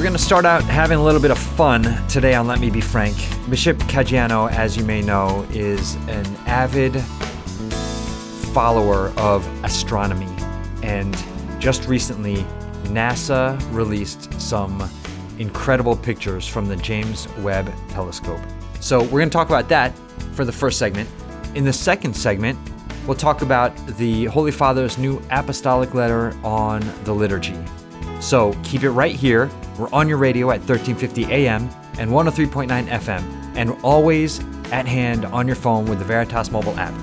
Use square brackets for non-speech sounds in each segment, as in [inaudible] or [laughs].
we're going to start out having a little bit of fun today on Let Me Be Frank. Bishop Caggiano, as you may know, is an avid follower of astronomy. And just recently, NASA released some incredible pictures from the James Webb Telescope. So, we're going to talk about that for the first segment. In the second segment, we'll talk about the Holy Father's new apostolic letter on the liturgy. So, keep it right here. We're on your radio at 1350 AM and 103.9 FM, and always at hand on your phone with the Veritas mobile app.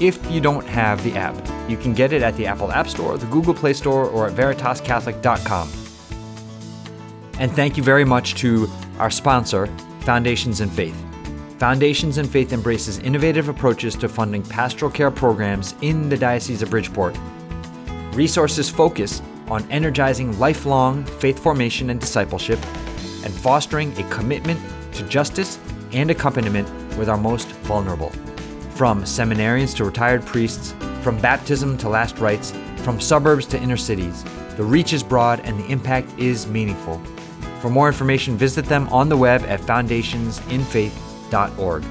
If you don't have the app, you can get it at the Apple App Store, the Google Play Store, or at veritascatholic.com. And thank you very much to our sponsor, Foundations in Faith. Foundations in Faith embraces innovative approaches to funding pastoral care programs in the Diocese of Bridgeport. Resources focus on energizing lifelong faith formation and discipleship and fostering a commitment to justice and accompaniment with our most vulnerable. From seminarians to retired priests, from baptism to last rites, from suburbs to inner cities, the reach is broad and the impact is meaningful. For more information, visit them on the web at foundationsinfaith.org.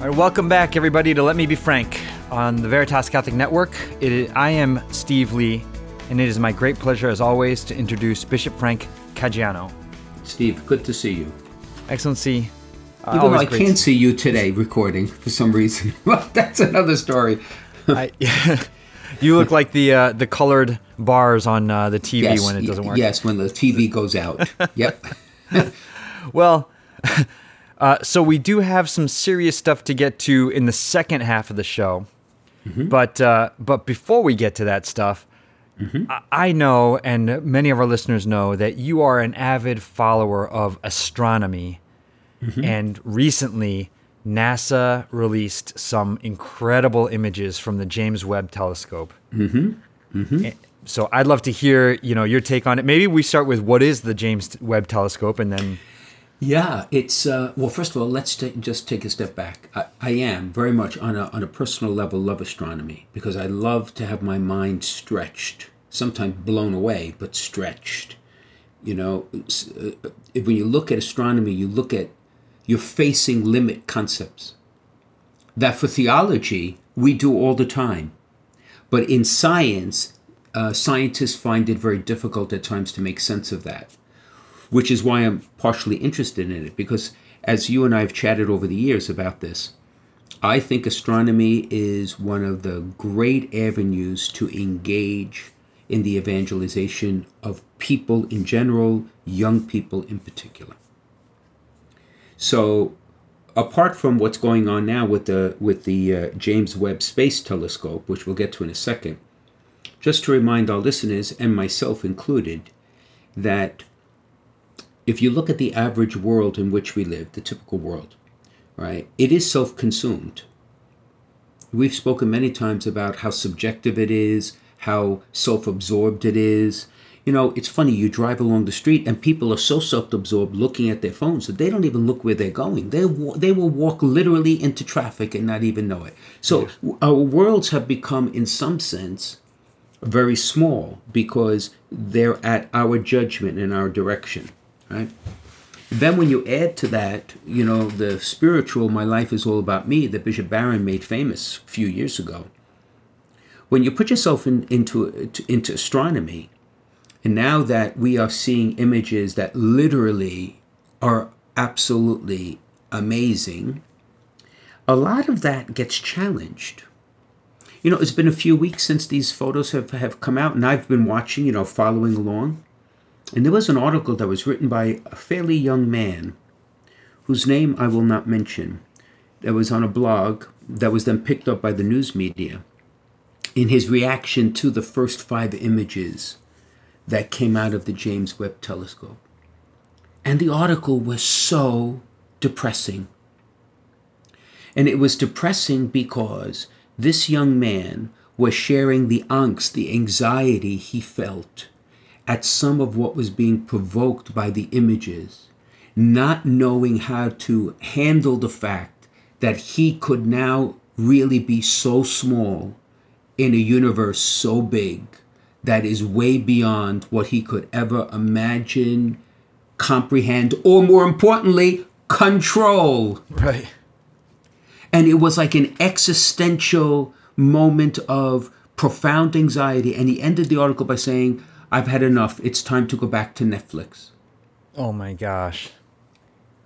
All right, welcome back, everybody, to Let Me Be Frank on the Veritas Catholic Network. It is, I am Steve Lee, and it is my great pleasure, as always, to introduce Bishop Frank Caggiano. Steve, good to see you. Excellency. Uh, Even though I can't see you today recording for some reason, [laughs] but that's another story. [laughs] I, [laughs] you look like the uh, the colored bars on uh, the TV yes, when it doesn't work. Yes, when the TV goes out. yep. well, uh, so we do have some serious stuff to get to in the second half of the show, mm-hmm. but uh, but before we get to that stuff, mm-hmm. I-, I know, and many of our listeners know, that you are an avid follower of astronomy, mm-hmm. and recently. NASA released some incredible images from the James Webb Telescope. Mm-hmm. Mm-hmm. So I'd love to hear, you know, your take on it. Maybe we start with what is the James Webb Telescope, and then. Yeah, it's uh, well. First of all, let's just take a step back. I, I, am very much on a on a personal level love astronomy because I love to have my mind stretched, sometimes blown away, but stretched. You know, uh, when you look at astronomy, you look at you're facing limit concepts that for theology we do all the time, but in science, uh, scientists find it very difficult at times to make sense of that which is why I'm partially interested in it because as you and I have chatted over the years about this, I think astronomy is one of the great avenues to engage in the evangelization of people in general, young people in particular. So, apart from what's going on now with the with the uh, James Webb Space Telescope, which we'll get to in a second, just to remind our listeners and myself included that if you look at the average world in which we live, the typical world, right, it is self consumed. We've spoken many times about how subjective it is, how self absorbed it is. You know, it's funny, you drive along the street and people are so self absorbed looking at their phones that they don't even look where they're going. They, they will walk literally into traffic and not even know it. So our worlds have become, in some sense, very small because they're at our judgment and our direction right? Then when you add to that, you know, the spiritual "My Life Is All About Me" that Bishop Barron made famous a few years ago. When you put yourself in, into into astronomy, and now that we are seeing images that literally are absolutely amazing, a lot of that gets challenged. You know, it's been a few weeks since these photos have, have come out, and I've been watching, you know, following along. And there was an article that was written by a fairly young man, whose name I will not mention, that was on a blog that was then picked up by the news media in his reaction to the first five images that came out of the James Webb telescope. And the article was so depressing. And it was depressing because this young man was sharing the angst, the anxiety he felt at some of what was being provoked by the images, not knowing how to handle the fact that he could now really be so small in a universe so big that is way beyond what he could ever imagine, comprehend, or more importantly, control. Right. And it was like an existential moment of profound anxiety. And he ended the article by saying, I've had enough. It's time to go back to Netflix. Oh my gosh.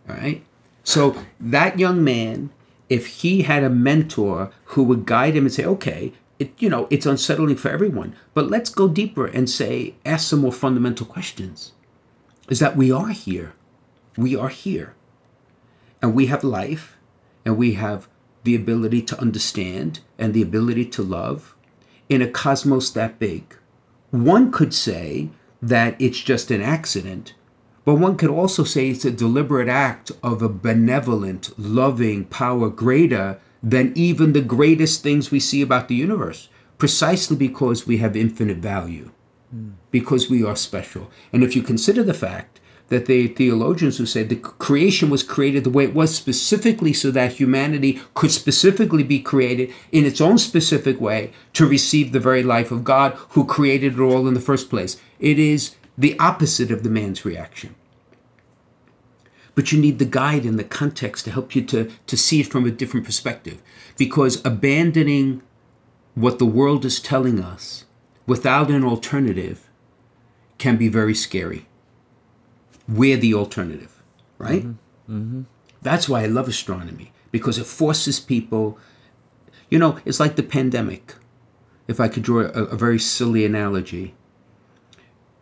All right. So that young man, if he had a mentor who would guide him and say, okay, it, you know, it's unsettling for everyone, but let's go deeper and say, ask some more fundamental questions. Is that we are here. We are here. And we have life, and we have the ability to understand and the ability to love in a cosmos that big. One could say that it's just an accident, but one could also say it's a deliberate act of a benevolent, loving power greater than even the greatest things we see about the universe, precisely because we have infinite value, mm. because we are special. And if you consider the fact that the theologians who said the creation was created the way it was specifically so that humanity could specifically be created in its own specific way to receive the very life of God who created it all in the first place. It is the opposite of the man's reaction. But you need the guide and the context to help you to, to see it from a different perspective. Because abandoning what the world is telling us without an alternative can be very scary we're the alternative, right? Mm-hmm. Mm-hmm. That's why I love astronomy because it forces people. You know, it's like the pandemic. If I could draw a, a very silly analogy,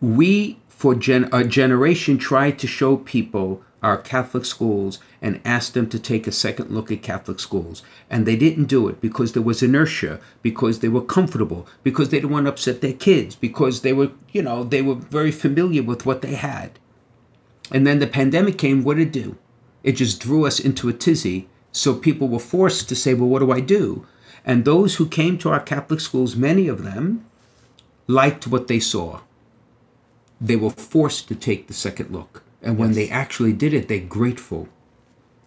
we for gen- a generation tried to show people our Catholic schools and asked them to take a second look at Catholic schools. And they didn't do it because there was inertia, because they were comfortable, because they didn't want to upset their kids, because they were, you know, they were very familiar with what they had. And then the pandemic came, what did it do? It just drew us into a tizzy. So people were forced to say, well, what do I do? And those who came to our Catholic schools, many of them liked what they saw. They were forced to take the second look. And when yes. they actually did it, they're grateful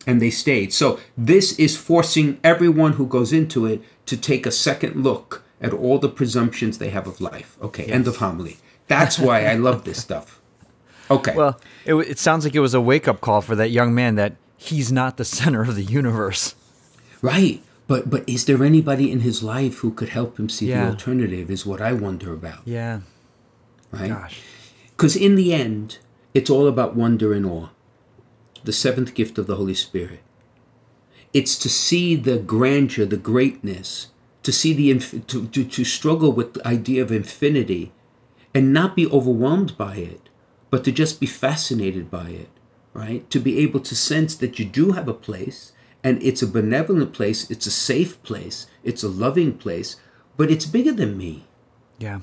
and they stayed. So this is forcing everyone who goes into it to take a second look at all the presumptions they have of life. Okay, yes. end of homily. That's why I love this [laughs] stuff. Okay. Well, it, it sounds like it was a wake up call for that young man that he's not the center of the universe. Right. But but is there anybody in his life who could help him see yeah. the alternative? Is what I wonder about. Yeah. Right. Gosh. Because in the end, it's all about wonder and awe, the seventh gift of the Holy Spirit. It's to see the grandeur, the greatness, to see the inf- to, to to struggle with the idea of infinity, and not be overwhelmed by it, but to just be fascinated by it, right? To be able to sense that you do have a place and it's a benevolent place, it's a safe place, it's a loving place, but it's bigger than me. Yeah.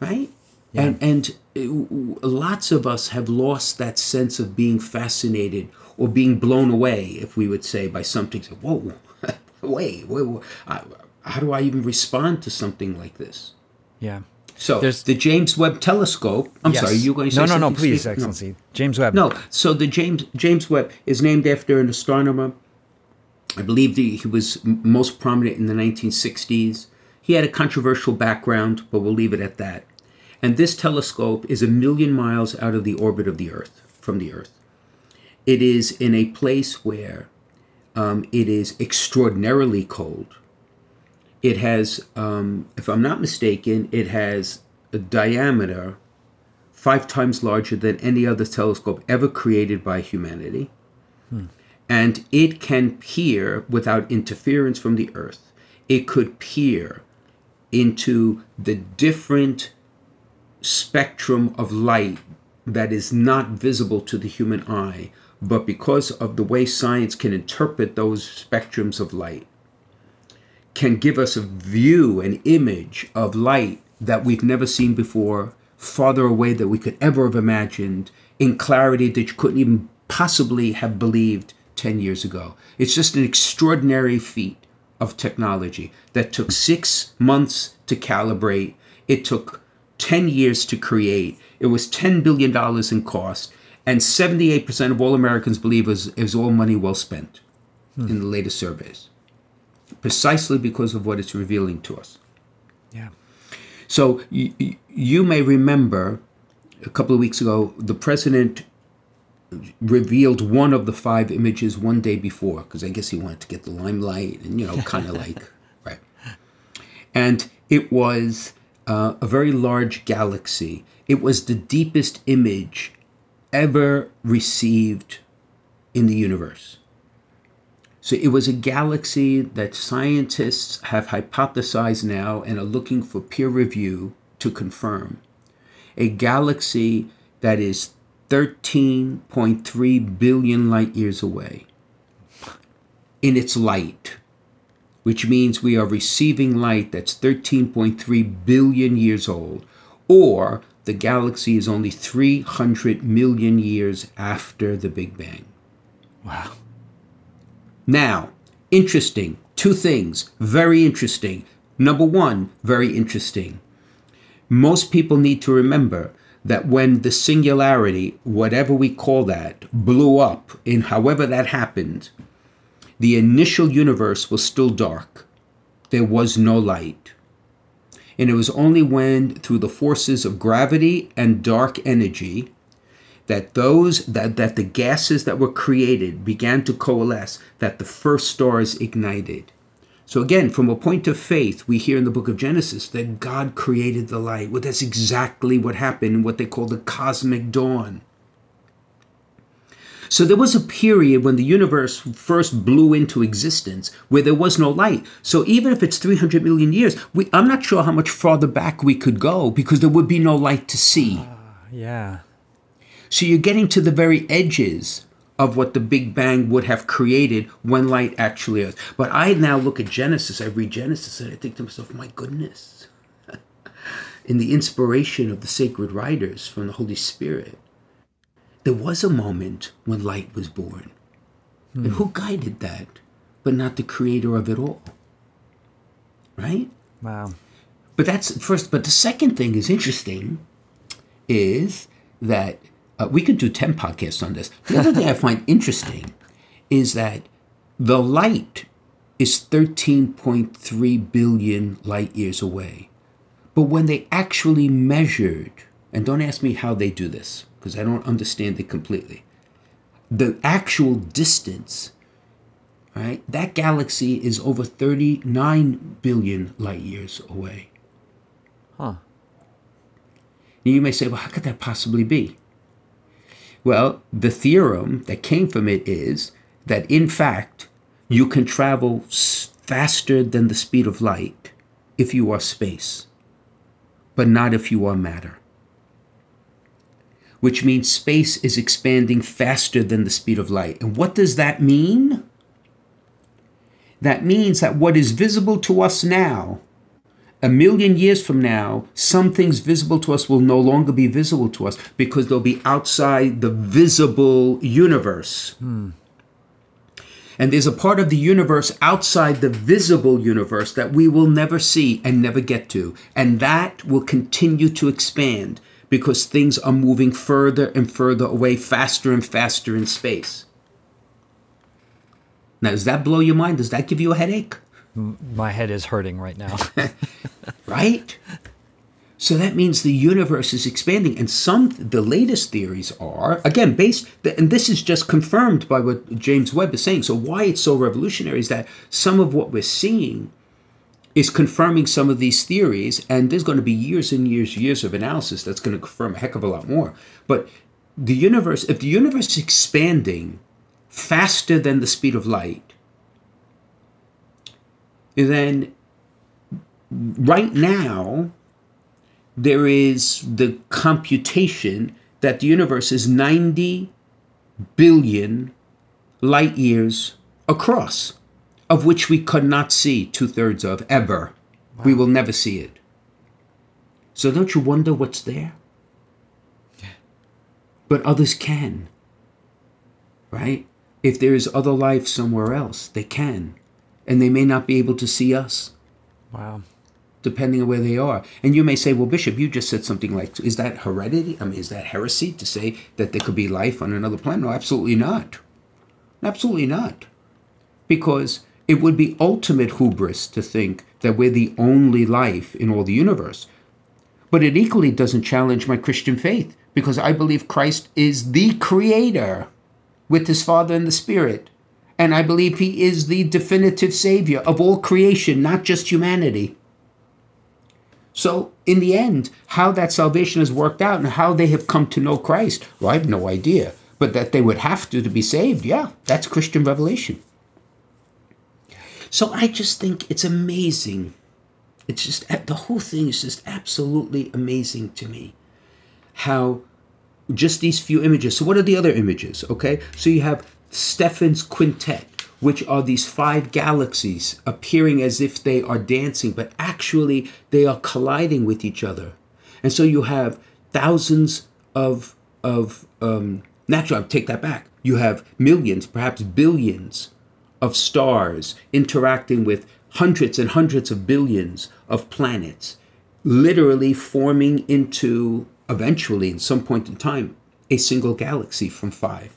Right? Yeah. And and uh, it, lots of us have lost that sense of being fascinated or being blown away, if we would say, by something. So, whoa, [laughs] wait, wait, wait, how do I even respond to something like this? Yeah. So There's, the James Webb Telescope. I'm yes. sorry, you going to say no, no, no, please, Steve? Excellency. No. James Webb. No, so the James James Webb is named after an astronomer. I believe the, he was most prominent in the 1960s. He had a controversial background, but we'll leave it at that. And this telescope is a million miles out of the orbit of the Earth, from the Earth. It is in a place where um, it is extraordinarily cold it has, um, if I'm not mistaken, it has a diameter five times larger than any other telescope ever created by humanity. Hmm. And it can peer without interference from the Earth. It could peer into the different spectrum of light that is not visible to the human eye, but because of the way science can interpret those spectrums of light, can give us a view, an image of light that we've never seen before, farther away than we could ever have imagined, in clarity that you couldn't even possibly have believed 10 years ago. It's just an extraordinary feat of technology that took six months to calibrate. It took 10 years to create. It was $10 billion in cost. And 78% of all Americans believe is, is all money well spent hmm. in the latest surveys precisely because of what it's revealing to us. Yeah. So you, you may remember a couple of weeks ago, the president revealed one of the five images one day before because I guess he wanted to get the limelight and you know [laughs] kind of like right. And it was uh, a very large galaxy. It was the deepest image ever received in the universe. So it was a galaxy that scientists have hypothesized now and are looking for peer review to confirm. A galaxy that is 13.3 billion light years away in its light, which means we are receiving light that's 13.3 billion years old, or the galaxy is only 300 million years after the Big Bang. Wow. Now, interesting. Two things. Very interesting. Number one, very interesting. Most people need to remember that when the singularity, whatever we call that, blew up in however that happened, the initial universe was still dark. There was no light. And it was only when, through the forces of gravity and dark energy, that those that, that the gases that were created began to coalesce, that the first stars ignited. So again, from a point of faith, we hear in the book of Genesis that God created the light. Well, that's exactly what happened in what they call the cosmic dawn. So there was a period when the universe first blew into existence where there was no light. So even if it's 300 million years, we, I'm not sure how much farther back we could go because there would be no light to see. Uh, yeah. So you're getting to the very edges of what the Big Bang would have created when light actually is. But I now look at Genesis, I read Genesis, and I think to myself, my goodness, [laughs] in the inspiration of the sacred writers from the Holy Spirit, there was a moment when light was born. Hmm. And who guided that but not the creator of it all? Right? Wow. But that's first, but the second thing is interesting is that uh, we could do 10 podcasts on this. The other thing I find interesting is that the light is 13.3 billion light years away. But when they actually measured, and don't ask me how they do this, because I don't understand it completely, the actual distance, right, that galaxy is over 39 billion light years away. Huh. Now you may say, well, how could that possibly be? Well, the theorem that came from it is that in fact, you can travel faster than the speed of light if you are space, but not if you are matter. Which means space is expanding faster than the speed of light. And what does that mean? That means that what is visible to us now a million years from now, some things visible to us will no longer be visible to us because they'll be outside the visible universe. Hmm. And there's a part of the universe outside the visible universe that we will never see and never get to. And that will continue to expand because things are moving further and further away, faster and faster in space. Now, does that blow your mind? Does that give you a headache? My head is hurting right now. [laughs] right? So that means the universe is expanding, and some the latest theories are again based, and this is just confirmed by what James Webb is saying. So why it's so revolutionary is that some of what we're seeing is confirming some of these theories, and there's going to be years and years, years of analysis that's going to confirm a heck of a lot more. But the universe, if the universe is expanding faster than the speed of light, then right now there is the computation that the universe is 90 billion light years across, of which we could not see two thirds of ever. Wow. We will never see it. So don't you wonder what's there? Yeah. But others can. Right? If there is other life somewhere else, they can and they may not be able to see us. Wow. Depending on where they are. And you may say, well, Bishop, you just said something like, is that heredity? I mean, is that heresy to say that there could be life on another planet? No, absolutely not. Absolutely not. Because it would be ultimate hubris to think that we're the only life in all the universe. But it equally doesn't challenge my Christian faith because I believe Christ is the creator with his Father and the Spirit. And I believe he is the definitive Savior of all creation, not just humanity. So, in the end, how that salvation has worked out and how they have come to know Christ, well, I have no idea. But that they would have to to be saved, yeah, that's Christian revelation. So I just think it's amazing. It's just, eh, the whole thing is just absolutely amazing to me. How just these few images. So, what are the other images? Okay, so you have Stephan's quintet, which are these five galaxies appearing as if they are dancing, but actually they are colliding with each other. And so you have thousands of of um, naturally, I'll take that back. You have millions, perhaps billions, of stars interacting with hundreds and hundreds of billions of planets, literally forming into eventually, in some point in time, a single galaxy from five.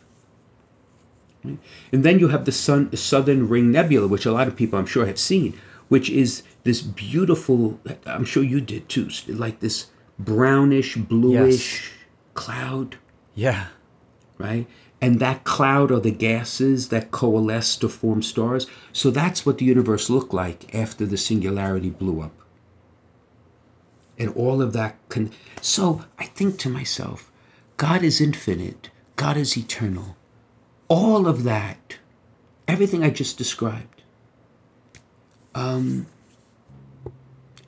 And then you have the sun, Southern Ring Nebula, which a lot of people I'm sure have seen, which is this beautiful, I'm sure you did too, like this brownish, bluish yes. cloud. Yeah. Right? And that cloud are the gases that coalesce to form stars. So that's what the universe looked like after the singularity blew up and all of that. Con- so I think to myself, God is infinite, God is eternal. All of that, everything I just described, um,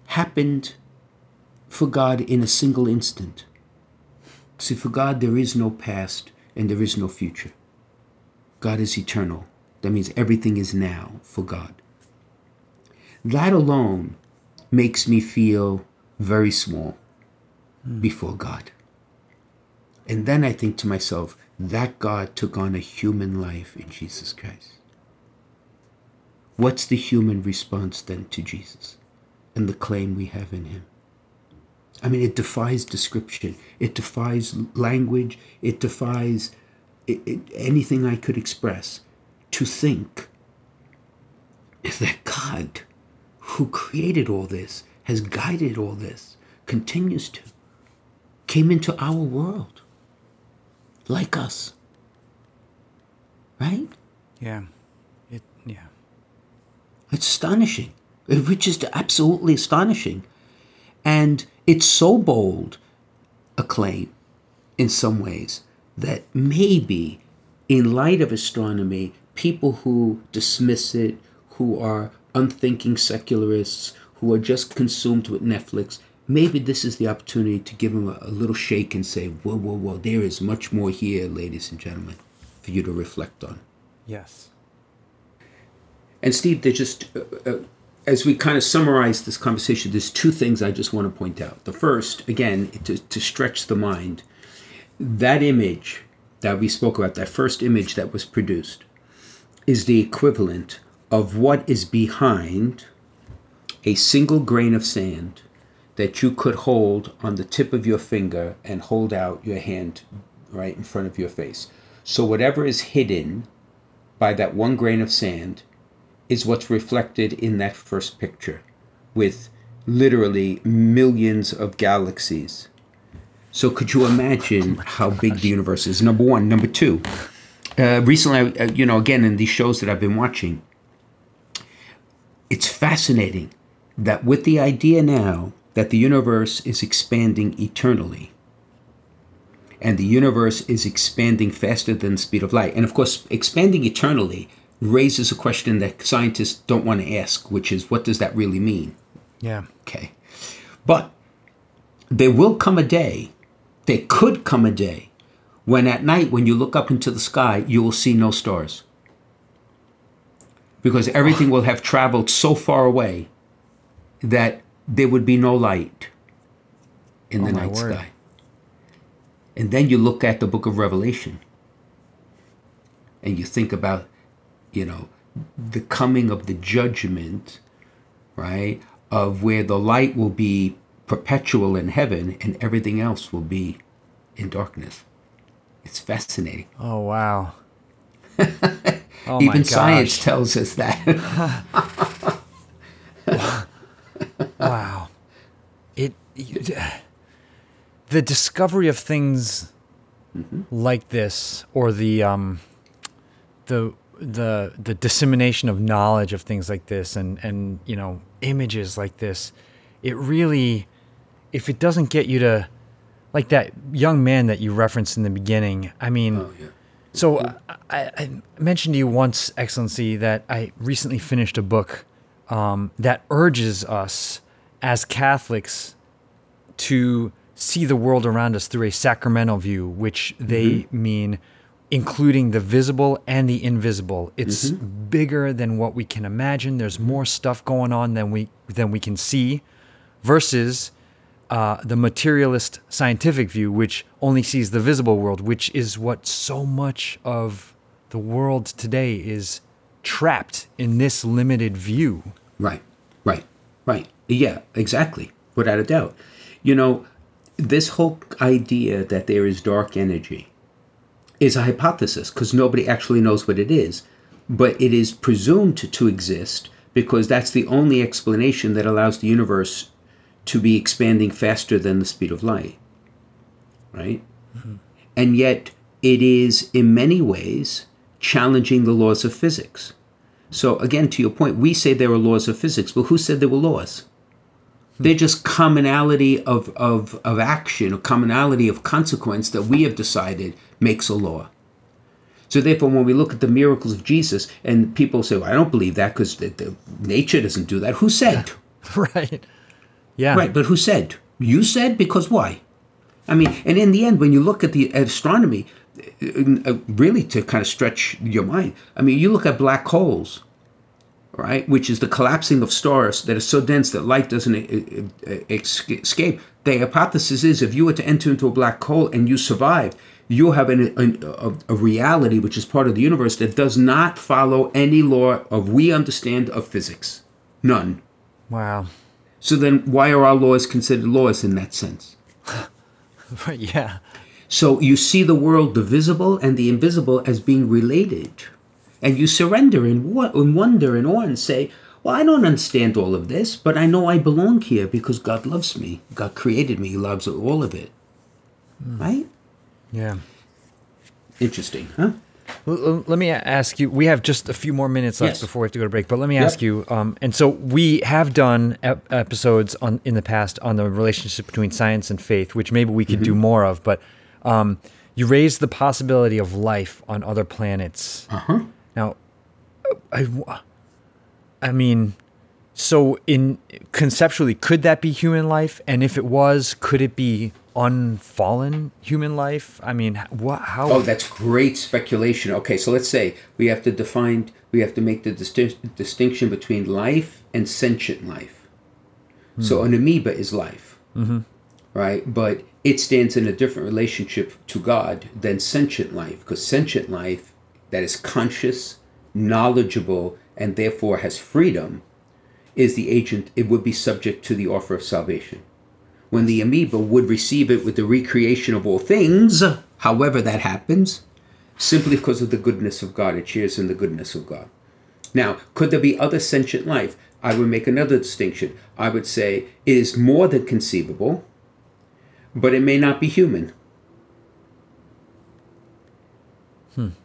happened for God in a single instant. See, for God, there is no past and there is no future. God is eternal. That means everything is now for God. That alone makes me feel very small before God. And then I think to myself, that God took on a human life in Jesus Christ. What's the human response then to Jesus and the claim we have in him? I mean, it defies description, it defies language, it defies it, it, anything I could express to think that God, who created all this, has guided all this, continues to, came into our world like us. Right? Yeah. It yeah. It's astonishing. Which is absolutely astonishing. And it's so bold a claim in some ways that maybe in light of astronomy, people who dismiss it, who are unthinking secularists, who are just consumed with Netflix, maybe this is the opportunity to give them a, a, little shake and say, whoa, whoa, whoa, there is much more here, ladies and gentlemen, for you to reflect on. Yes. And Steve, there's just, uh, uh, as we kind of summarize this conversation, there's two things I just want to point out. The first, again, to, to stretch the mind, that image that we spoke about, that first image that was produced, is the equivalent of what is behind a single grain of sand that you could hold on the tip of your finger and hold out your hand right in front of your face. So, whatever is hidden by that one grain of sand is what's reflected in that first picture with literally millions of galaxies. So, could you imagine how big the universe is? Number one. Number two, uh, recently, uh, you know, again, in these shows that I've been watching, it's fascinating that with the idea now that the universe is expanding eternally, and the universe is expanding faster than the speed of light, and of course, expanding eternally raises a question that scientists don't want to ask, which is what does that really mean? Yeah. Okay. But there will come a day, there could come a day, when at night, when you look up into the sky, you will see no stars. Because everything oh. will have traveled so far away that there would be no light in the oh night word. sky. And then you look at the book of Revelation and you think about, you know, the coming of the judgment, right? Of where the light will be perpetual in heaven and everything else will be in darkness. It's fascinating. Oh, wow. [laughs] oh, Even science tells us that. [laughs] [laughs] wow. It, the discovery of things Mm-hmm. like this, or the um, the the the dissemination of knowledge of things like this, and and you know images like this, it really, if it doesn't get you to, like that young man that you referenced in the beginning. I mean. Oh yeah. So I, I mentioned to you once, Excellency, that I recently finished a book um, that urges us as Catholics to see the world around us through a sacramental view, which they mean including the visible and the invisible. It's bigger than what we can imagine. There's more stuff going on than we than we can see, versus uh, the materialist scientific view, which only sees the visible world, which is what so much of the world today is trapped in this limited view. Right, right, right. Yeah, exactly. Without a doubt. You know, this whole idea that there is dark energy is a hypothesis because nobody actually knows what it is, but it is presumed to, to exist because that's the only explanation that allows the universe to be expanding faster than the speed of light. Right? Mm-hmm. And yet, it is in many ways challenging the laws of physics. So, again, to your point, we say there are laws of physics, but who said there were laws? They're just commonality of, of, of action, or commonality of consequence that we have decided makes a law. So therefore, when we look at the miracles of Jesus, and people say, well, "I don't believe that because nature doesn't do that," who said? [laughs] right. Yeah. Right, but who said? You said because why? I mean, and in the end, when you look at the astronomy, uh, really to kind of stretch your mind. I mean, you look at black holes, right, which is the collapsing of stars that are so dense that light doesn't escape. The hypothesis is if you were to enter into a black hole and you survived, you have an, an, a, a reality which is part of the universe that does not follow any law of we understand of physics. None. Wow. So then, why are our laws considered laws in that sense? [laughs] Yeah. So you see the world, the visible and the invisible, as being related. And you surrender in, wo- in wonder and awe and say, Well, I don't understand all of this, but I know I belong here because God loves me. God created me, He loves all of it. Right? Yeah. Interesting, huh? Let me ask you. We have just a few more minutes left Yes. before we have to go to break. But let me Yep. ask you. Um, and so we have done ep- episodes on in the past on the relationship between science and faith, which maybe we could do more of. But um, you raised the possibility of life on other planets. Uh huh. Now, I, I mean, so in conceptually, could that be human life? And if it was, could it be unfallen human life? I mean, what? How? Oh, that's great speculation. Okay, so let's say we have to define, we have to make the disti- distinction between life and sentient life. Hmm. So an amoeba is life, mm-hmm. right? But it stands in a different relationship to God than sentient life, because sentient life that is conscious, knowledgeable, and therefore has freedom is the agent, it would be subject to the offer of salvation. When the amoeba would receive it with the recreation of all things, however that happens, simply because of the goodness of God, it shares in the goodness of God. Now, could there be other sentient life? I would make another distinction. I would say it is more than conceivable, but it may not be human.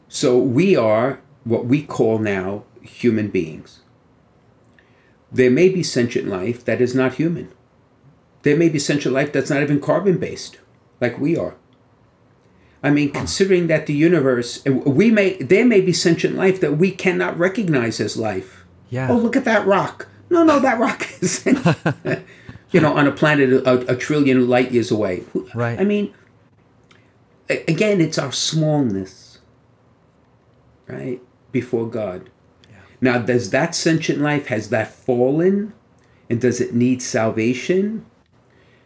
So we are what we call now human beings. There may be sentient life that is not human. There may be sentient life that's not even carbon based, like we are. I mean, considering that the universe, we may, there may be sentient life that we cannot recognize as life. Yeah. Oh, look at that rock. No, no, that rock [laughs] is, [laughs] you know, on a planet a, a trillion light years away. Right. I mean, again, it's our smallness, right, before God. Yeah. Now, does that sentient life has that fallen, and does it need salvation?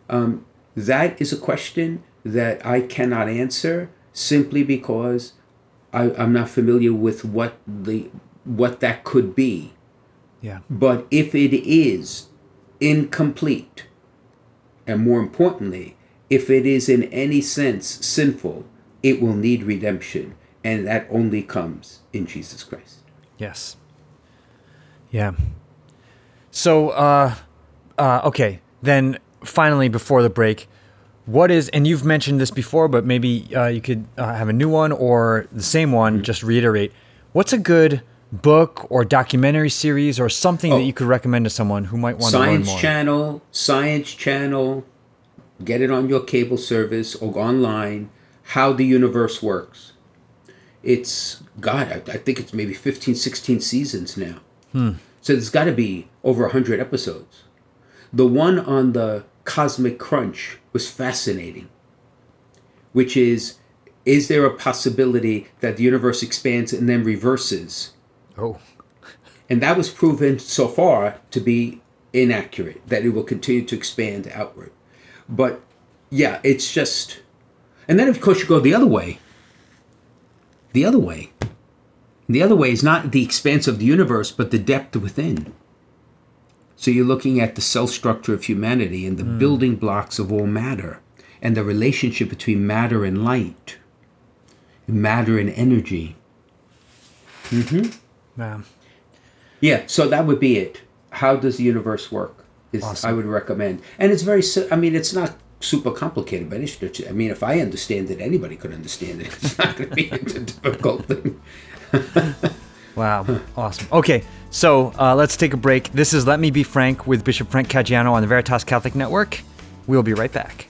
Um, that is a question that I cannot answer simply because I, I'm not familiar with what the what that could be. yeah. But if it is incomplete, and more importantly, if it is in any sense sinful, it will need redemption, and that only comes in Jesus Christ. Yes. Yeah. So, uh, uh, okay. Then finally, before the break, what is and you've mentioned this before, but maybe uh, you could uh, have a new one or the same one. Mm-hmm. Just reiterate. What's a good book or documentary series or something Oh. that you could recommend to someone who might want to learn Science more? Channel, Science Channel, get it on your cable service or online. How the universe works. It's God, I, I think it's maybe 15, 16 seasons now. Hmm. So there's got to be over 100 episodes. The one on the Cosmic Crunch was fascinating, which is is there a possibility that the universe expands and then reverses? oh, And that was proven so far to be inaccurate, that it will continue to expand outward. But yeah, it's just. And then, of course, you go the other way. The other way. The other way is not the expanse of the universe, but the depth within. So you're looking at the cell structure of humanity and the hmm. building blocks of all matter and the relationship between matter and light, matter and energy. Mm-hmm. man. Yeah, so that would be it. How does the universe work? Is Awesome. I would recommend, and it's very. I mean, it's not super complicated by any stretch. I mean, if I understand it, anybody could understand it. [laughs] It's not going to be a difficult thing. [laughs] Wow, awesome. Okay, so uh, let's take a break. This is Let Me Be Frank with Bishop Frank Caggiano on the Veritas Catholic Network. We'll be right back.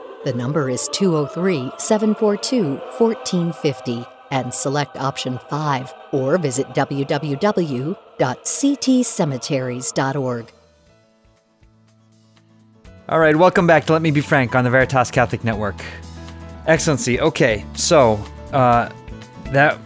The number is 203 742 1450 and select option 5 or visit www.ctcemeteries.org. All right, welcome back to Let Me Be Frank on the Veritas Catholic Network. Excellency. Okay, so uh, that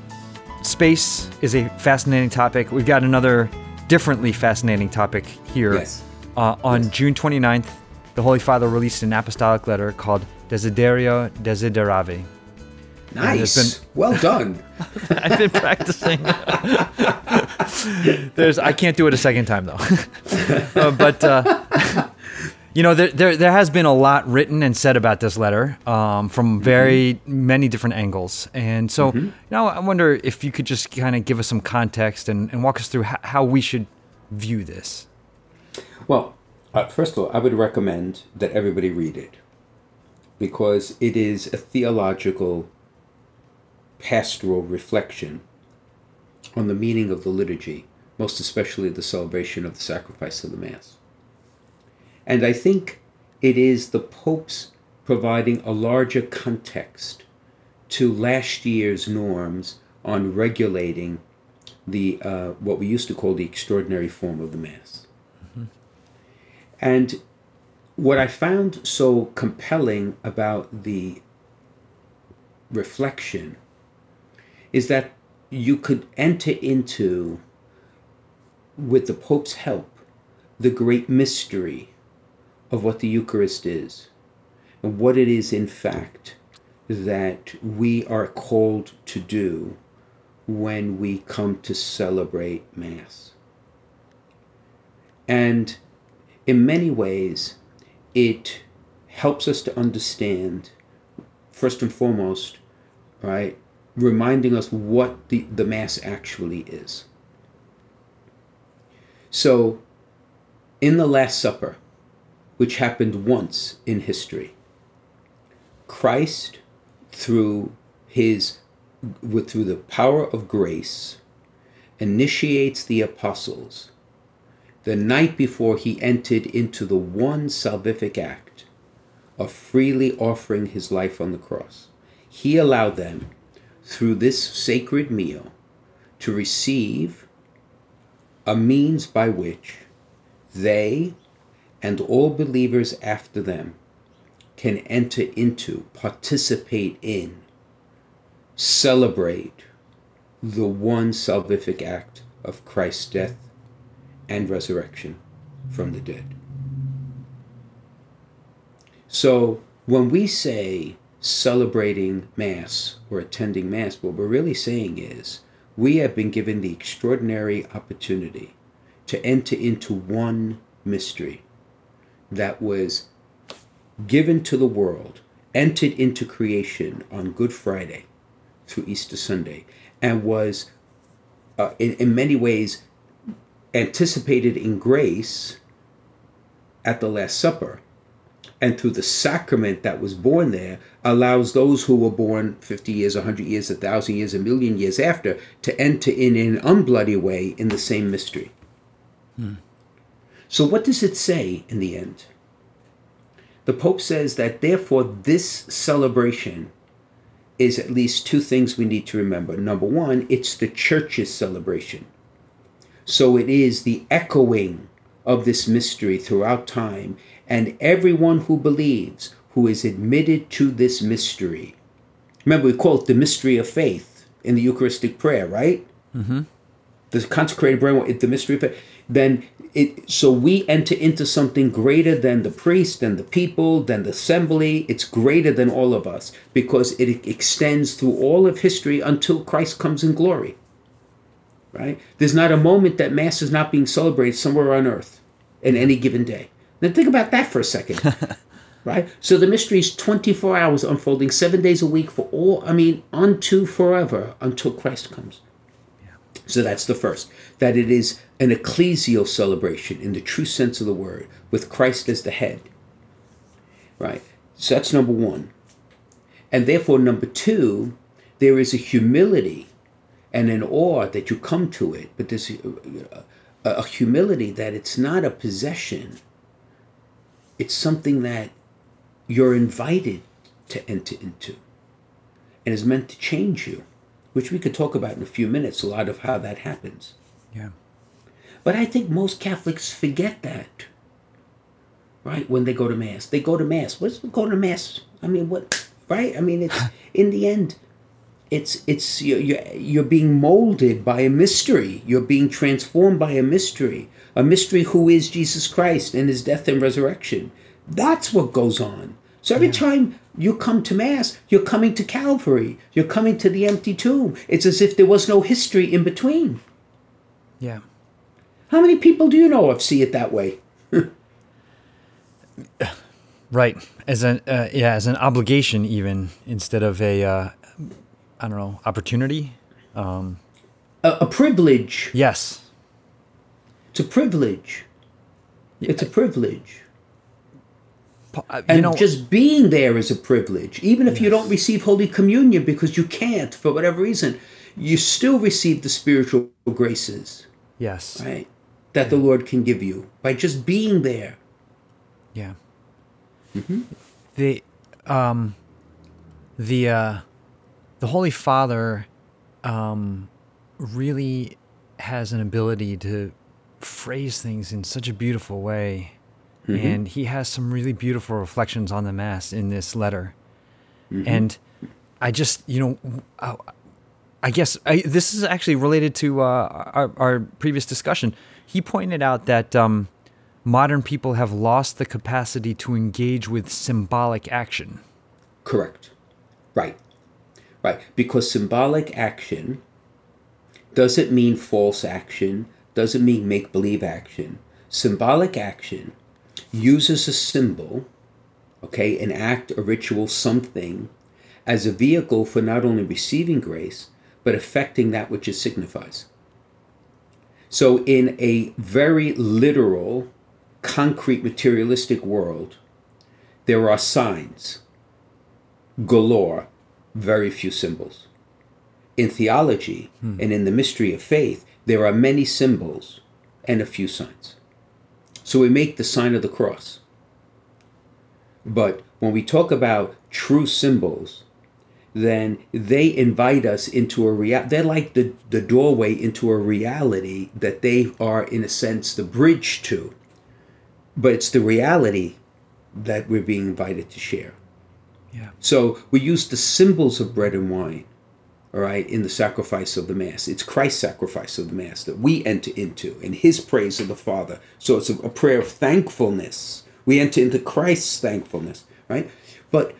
space is a fascinating topic. We've got another differently fascinating topic here. Yes. Uh, on June 29th, the Holy Father released an apostolic letter called Desiderio Desideravi. Nice. well done. [laughs] I've been practicing. [laughs] There's, I can't do it a second time though. [laughs] Uh, but uh, you know, there, there there has been a lot written and said about this letter um, from very many different angles, and so you know, I wonder if you could just kind of give us some context and, and walk us through how, how we should view this. Well, uh, first of all, I would recommend that everybody read it because it is a theological, pastoral reflection on the meaning of the liturgy, most especially the celebration of the sacrifice of the Mass. And I think it is the Pope's providing a larger context to last year's norms on regulating the uh, what we used to call the extraordinary form of the Mass. And what I found so compelling about the reflection is that you could enter into, with the Pope's help, the great mystery of what the Eucharist is and what it is, in fact, that we are called to do when we come to celebrate Mass. And in many ways, it helps us to understand, first and foremost, right, reminding us what the, the Mass actually is. So, in the Last Supper, which happened once in history, Christ, through his with through the power of grace, initiates the apostles the night before he entered into the one salvific act of freely offering his life on the cross. He allowed them, through this sacred meal, to receive a means by which they and all believers after them can enter into, participate in, celebrate the one salvific act of Christ's death and resurrection from the dead. So when we say celebrating Mass or attending Mass, what we're really saying is we have been given the extraordinary opportunity to enter into one mystery that was given to the world, entered into creation on Good Friday through Easter Sunday, and was uh, in, in many ways anticipated in grace at the Last Supper. And through the sacrament that was born there allows those who were born 50 years 100 years 1000 years a million years after to enter in an unbloody way in the same mystery. Hmm. so what does it say in the end? The pope says that therefore this celebration is at least two things we need to remember. Number one it's the church's celebration so it is the echoing of this mystery throughout time, and everyone who believes, who is admitted to this mystery. Remember, we call it the mystery of faith in the Eucharistic prayer, right? Mm-hmm. The consecrated bread, the mystery of faith. Then it, so we enter into something greater than the priest, than the people, than the assembly. It's greater than all of us because it extends through all of history until Christ comes in glory right? There's not a moment that Mass is not being celebrated somewhere on earth in any given day. Now think about that for a second. [laughs] right? So the mystery is 24 hours unfolding, seven days a week for all, I mean, unto forever until Christ comes. Yeah. So that's the first. That it is an ecclesial celebration in the true sense of the word, with Christ as the head. Right? So that's number one. And therefore, number two, there is a humility and an awe that you come to it, but there's a, uh, a, humility that it's not a possession. It's something that you're invited to enter into and is meant to change you, which we could talk about in a few minutes, a lot of how that happens. Yeah. But I think most Catholics forget that, right? When they go to Mass. They go to Mass. What's going to Mass? I mean, what, right? I mean, it's [laughs] in the end, it's it's you're, you're being molded by a mystery. You're being transformed by a mystery a mystery who is jesus christ and his death and resurrection. That's what goes on. So every yeah. time you come to mass you're coming to calvary. You're coming to the empty tomb. It's as if there was no history in between. Yeah. How many people do you know of see it that way? [laughs] Right. As an uh, yeah as an obligation even instead of a uh, I don't know, opportunity. Um, a, a privilege. Yes. It's a privilege. It's a privilege. Uh, and know, just being there is a privilege. Even if yes. you don't receive Holy Communion because you can't, for whatever reason, you still receive the spiritual graces. Yes. Right? That the Lord can give you by just being there. Yeah. Mm-hmm. The, um, the, uh, the Holy Father um, really has an ability to phrase things in such a beautiful way. Mm-hmm. And he has some really beautiful reflections on the Mass in this letter. Mm-hmm. And I just, you know, uh, I guess I, this is actually related to uh, our, our, previous discussion. He pointed out that um, modern people have lost the capacity to engage with symbolic action. Correct. Right. Right, because symbolic action doesn't mean false action, doesn't mean make believe action. Symbolic action uses a symbol, okay, an act, a ritual, something, as a vehicle for not only receiving grace, but affecting that which it signifies. So, in a very literal, concrete, materialistic world, there are signs galore, very few symbols. In theology hmm. and in the mystery of faith, there are many symbols and a few signs. So we make the sign of the cross. But when we talk about true symbols, then they invite us into a reality. They're like the, the doorway into a reality that they are, in a sense, the bridge to. But it's the reality that we're being invited to share. Yeah. So we use the symbols of bread and wine, all right, in the sacrifice of the Mass. It's Christ's sacrifice of the Mass that we enter into in His praise of the Father. So it's a, a prayer of thankfulness. We enter into Christ's thankfulness, right? But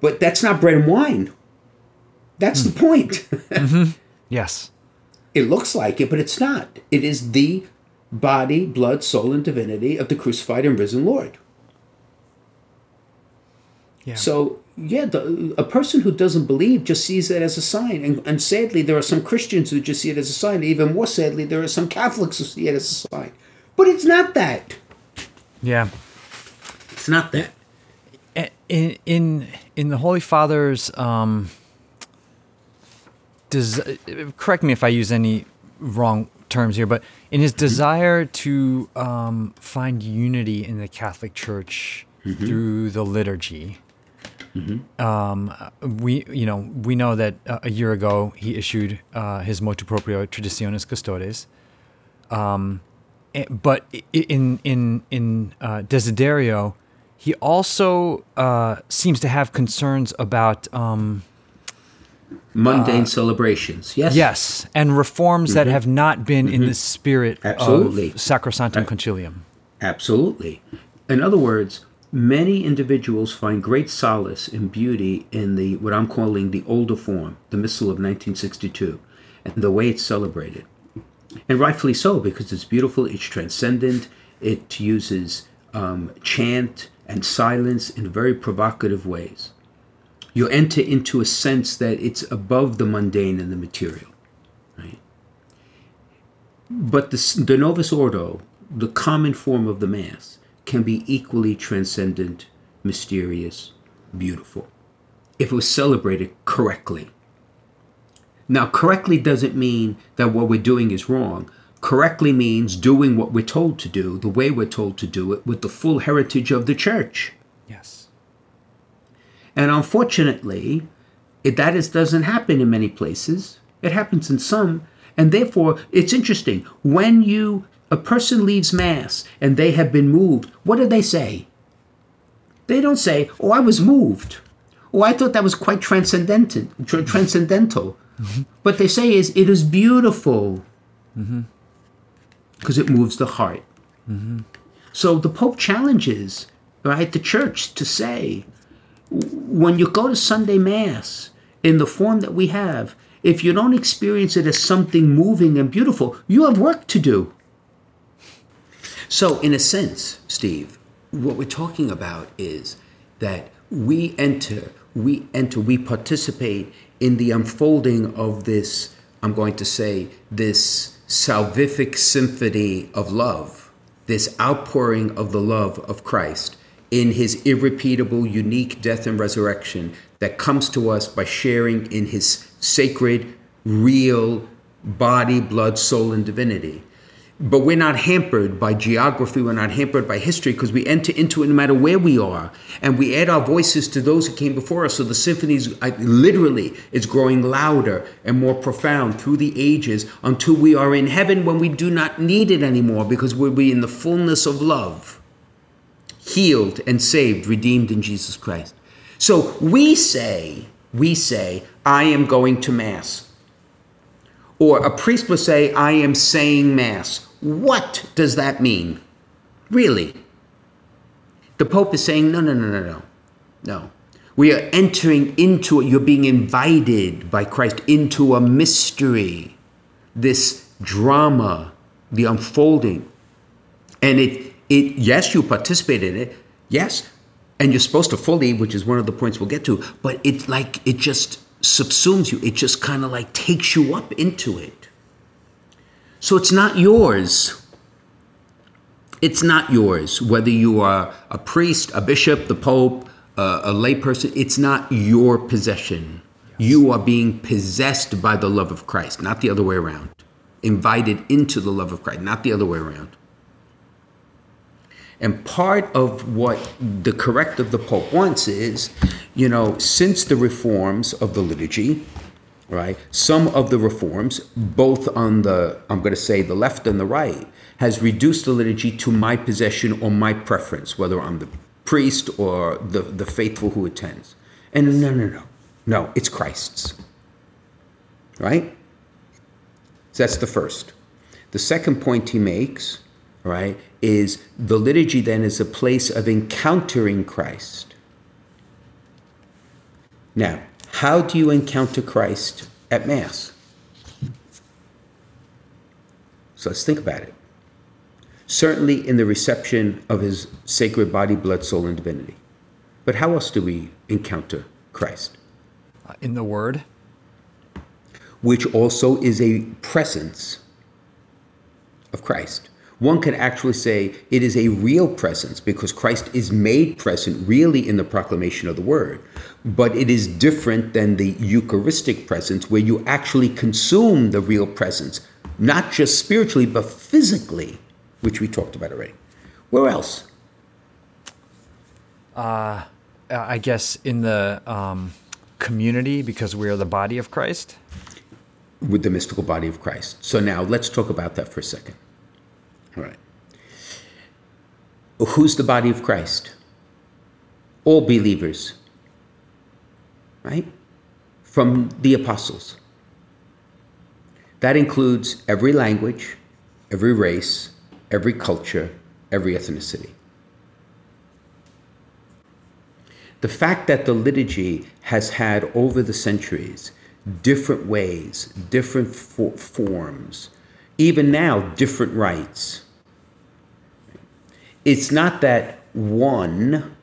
but that's not bread and wine. That's mm. the point. [laughs] mm-hmm. Yes. It looks like it, but it's not. It is the body, blood, soul, and divinity of the crucified and risen Lord. Yeah. So yeah, the, a person who doesn't believe just sees it as a sign, and, and sadly, there are some Christians who just see it as a sign. Even more sadly, there are some Catholics who see it as a sign, but it's not that. Yeah, it's not that. In in in the Holy Father's um, does correct me if I use any wrong terms here, but in his desire to um, find unity in the Catholic Church mm-hmm. through the liturgy, Mm-hmm. Um, we, you know, we know that uh, a year ago he issued uh, his motu proprio Traditionis Custodes. Um, eh, but in in in uh, Desiderio, he also uh, seems to have concerns about um, mundane uh, celebrations. Yes, yes, and reforms mm-hmm. that have not been mm-hmm. in the spirit Absolutely. of Sacrosanctum Concilium. Absolutely. In other words, Many individuals find great solace and beauty in the what I'm calling the older form, the Missal of 1962, and the way it's celebrated. And rightfully so, because it's beautiful, it's transcendent, it uses um, chant and silence in very provocative ways. You enter into a sense that it's above the mundane and the material. Right? But the, the Novus Ordo, the common form of the Mass, can be equally transcendent, mysterious, beautiful, if it was celebrated correctly. Now, correctly doesn't mean that what we're doing is wrong. Correctly means doing what we're told to do, the way we're told to do it, with the full heritage of the church. Yes. And unfortunately, it, that is, doesn't happen in many places. It happens in some. And therefore, it's interesting. When you a person leaves Mass and they have been moved, what do they say? They don't say, Oh, I was moved. Oh, I thought that was quite transcendental. Tr- transcendental. Mm-hmm. What they say is, It is beautiful. Because mm-hmm. it moves the heart. Mm-hmm. So the Pope challenges, right, the church to say, when you go to Sunday Mass in the form that we have, if you don't experience it as something moving and beautiful, you have work to do. So, in a sense, Steve, what we're talking about is that we enter, we enter, we participate in the unfolding of this, I'm going to say, this salvific symphony of love, this outpouring of the love of Christ in his irrepeatable, unique death and resurrection that comes to us by sharing in his sacred, real body, blood, soul, and divinity but we're not hampered by geography we're not hampered by history because we enter into it no matter where we are. And we add our voices to those who came before us. So the symphony is literally is growing louder and more profound through the ages until we are in heaven when we do not need it anymore because we'll be in the fullness of love healed and saved redeemed in jesus christ. So we say we say i am going to mass. Or a priest will say, I am saying Mass. What does that mean? Really? The Pope is saying, no, no, no, no, no. No. We are entering into it. You're being invited by Christ into a mystery, this drama, the unfolding. And it, it yes, you participate in it. Yes, and you're supposed to fully, which is one of the points we'll get to, but it like it just subsumes you. It just kind of like takes you up into it. So it's not yours. It's not yours. Whether you are a priest, a bishop, the pope, uh, a layperson, it's not your possession. You are being possessed by the love of Christ, not the other way around. Invited into the love of Christ, not the other way around. And part of what the correct of the Pope wants is, you know, since the reforms of the liturgy, right, some of the reforms, both on the, I'm going to say the left and the right, has reduced the liturgy to my possession or my preference, whether I'm the priest or the, the faithful who attends. And no, no, no. No, it's Christ's. Right? So that's the first. The second point he makes, right, is the liturgy then is a place of encountering Christ. Now, how do you encounter Christ at Mass? So let's think about it. Certainly in the reception of his sacred body, blood, soul, and divinity. But how else do we encounter Christ? Uh, in the Word. Which also is a presence of Christ one can actually say it is a real presence because Christ is made present really in the proclamation of the word. But it is different than the Eucharistic presence where you actually consume the real presence, not just spiritually, but physically, which we talked about already. Where else? Uh, I guess in the um, community because we are the body of Christ. With the mystical body of Christ. So now let's talk about that for a second. Right. Who's the body of Christ? All believers. Right? From the apostles. That includes every language, every race, every culture, every ethnicity. The fact that the liturgy has had over the centuries different ways, different for- forms, even now, different rites. It's not that one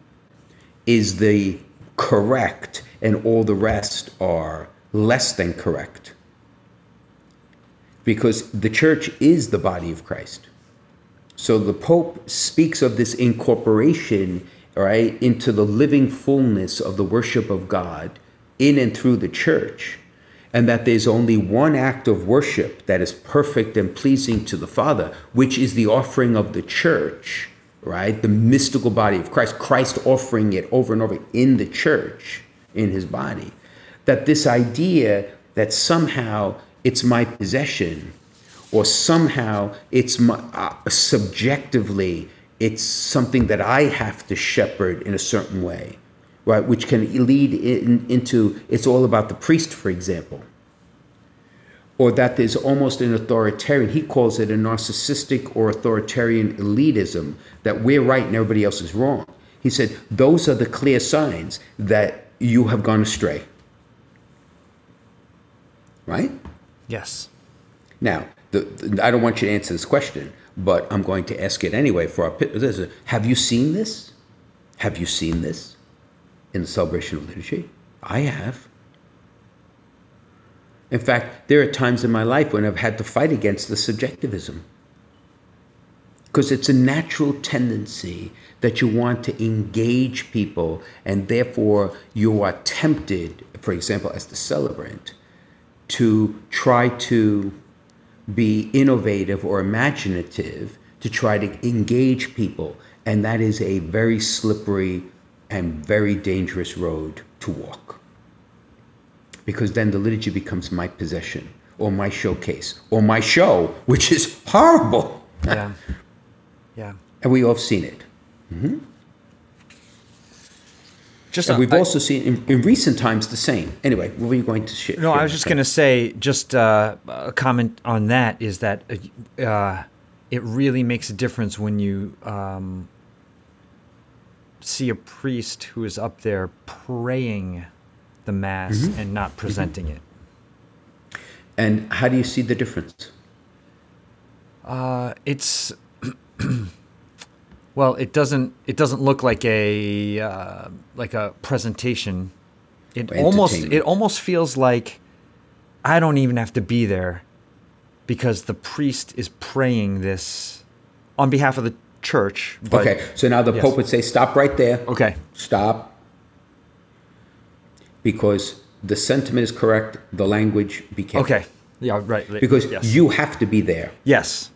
is the correct and all the rest are less than correct. Because the church is the body of Christ. So the Pope speaks of this incorporation, right, into the living fullness of the worship of God in and through the church and that there's only one act of worship that is perfect and pleasing to the Father, which is the offering of the church, right? The mystical body of Christ, Christ offering it over and over in the church, in his body. That this idea that somehow it's my possession, or somehow it's my, uh, subjectively, it's something that I have to shepherd in a certain way right, which can lead in, into it's all about the priest, for example. Or that there's almost an authoritarian, he calls it a narcissistic or authoritarian elitism, that we're right and everybody else is wrong. He said, those are the clear signs that you have gone astray. Right? Yes. Now, the, the, I don't want you to answer this question, but I'm going to ask it anyway for our. Pit. Have you seen this? Have you seen this? in the celebration of liturgy? I have. In fact, there are times in my life when I've had to fight against the subjectivism. Because it's a natural tendency that you want to engage people, and therefore you are tempted, for example, as the celebrant, to try to be innovative or imaginative to try to engage people. And that is a very slippery and very dangerous road to walk. Because then the liturgy becomes my possession or my showcase or my show, which is horrible. Yeah. [laughs] Yeah. and we all have seen it. Mm-hmm. Just and uh, we've I- also seen in, in recent times the same. Anyway, what were you going to share? No, I was just going to say, just uh, a comment on that is that uh, it really makes a difference when you um, see a priest who is up there praying the mass Mm-hmm. and not presenting it. And how do you see the difference? Uh, it's [clears throat] Well, it doesn't. It doesn't look like a uh, like a presentation. It almost. It almost feels like I don't even have to be there because the priest is praying this on behalf of the church. Okay, so now the Yes. Pope would say, stop right there. Okay. Stop. Because the sentiment is correct, the language be careful. Okay. Yeah. Right. right, Because yes. you have to be there. Yes.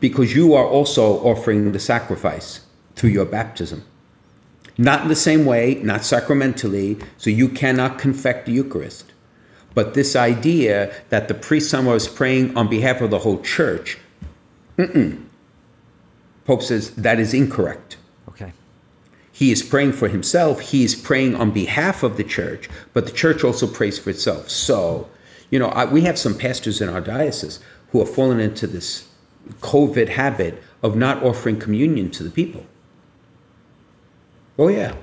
Because you are also offering the sacrifice through your baptism. Not in the same way, not sacramentally, so you cannot confect the Eucharist. But this idea that the priest somehow is praying on behalf of the whole church, mm-mm. Pope says that is incorrect. Okay. He is praying for himself, he is praying on behalf of the church, but the church also prays for itself. So, you know, I, we have some pastors in our diocese who have fallen into this COVID habit of not offering communion to the people. Oh, yeah.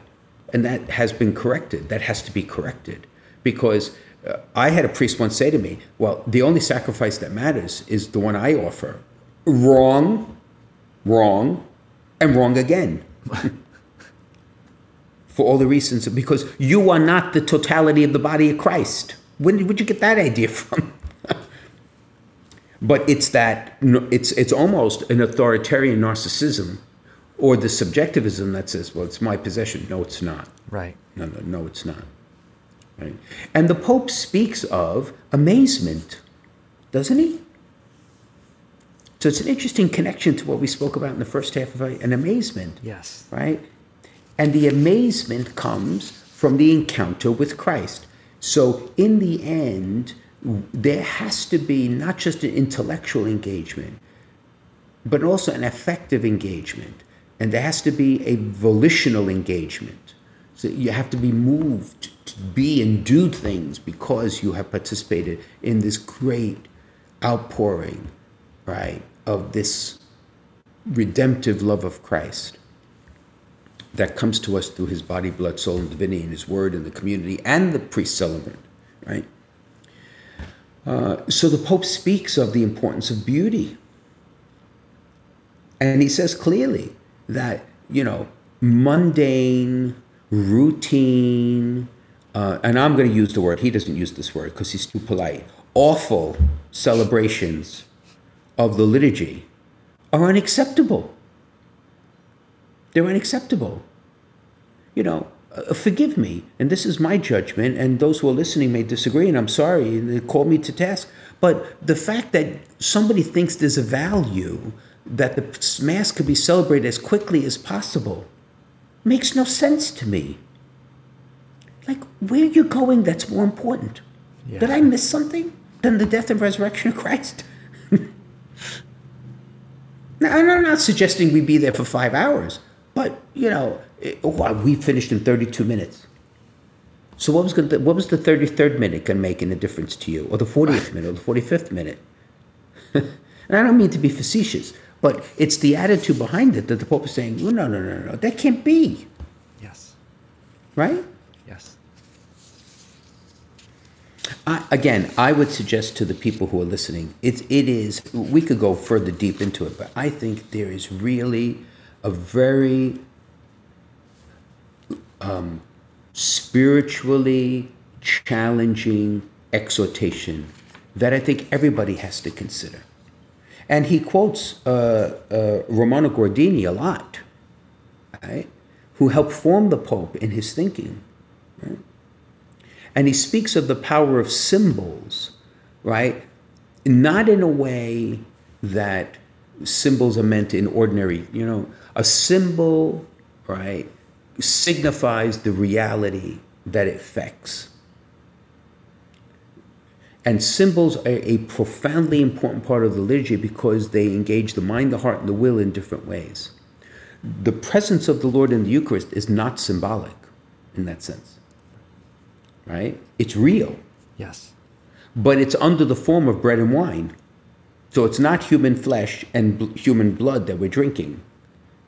And that has been corrected. That has to be corrected. Because uh, I had a priest once say to me, Well, the only sacrifice that matters is the one I offer. Wrong, wrong, and wrong again. [laughs] For all the reasons, because you are not the totality of the body of Christ. When would you get that idea from? [laughs] but it's that it's it's almost an authoritarian narcissism or the subjectivism that says, well, it's my possession. No, it's not. Right. No, no, no, it's not. Right? And the Pope speaks of amazement, doesn't he? So it's an interesting connection to what we spoke about in the first half of uh, an amazement, Yes. right? And the amazement comes from the encounter with Christ. So in the end, there has to be not just an intellectual engagement, but also an affective engagement. And there has to be a volitional engagement. So you have to be moved to be and do things because you have participated in this great outpouring, right, of this redemptive love of Christ that comes to us through his body, blood, soul, and divinity, and his word, and the community, and the priest celebrant, right? Uh, so the Pope speaks of the importance of beauty. And he says clearly that, you know, mundane, routine, uh, and I'm going to use the word, he doesn't use this word because he's too polite, awful celebrations of the liturgy are unacceptable. They're unacceptable. You know, uh, forgive me, and this is my judgment, and those who are listening may disagree, and I'm sorry, and they call me to task. But the fact that somebody thinks there's a value that the Mass could be celebrated as quickly as possible makes no sense to me. Like, where are you going that's more important? Yeah. Did I miss something than the death and resurrection of Christ? [laughs] Now, and I'm not suggesting we be there for five hours, but you know, it, oh, we finished in 32 minutes. So what was to, what was the 33rd minute going to make any difference to you, or the 40th minute, or the 45th minute? [laughs] and I don't mean to be facetious, but it's the attitude behind it that the Pope is saying, well, no, no, no, no, that can't be, Yes. right? Yes. I, again, I would suggest to the people who are listening, it, it is, we could go further deep into it, but I think there is really a very um, spiritually challenging exhortation that I think everybody has to consider. And he quotes uh, uh, Romano Guardini a lot, right? who helped form the Pope in his thinking. Right? And he speaks of the power of symbols, right? Not in a way that symbols are meant in ordinary, you know, a symbol, right, signifies the reality that it affects. And symbols are a profoundly important part of the liturgy because they engage the mind, the heart, and the will in different ways. The presence of the Lord in the Eucharist is not symbolic in that sense, right? It's real, Yes. but it's under the form of bread and wine. So it's not human flesh and bl- human blood that we're drinking,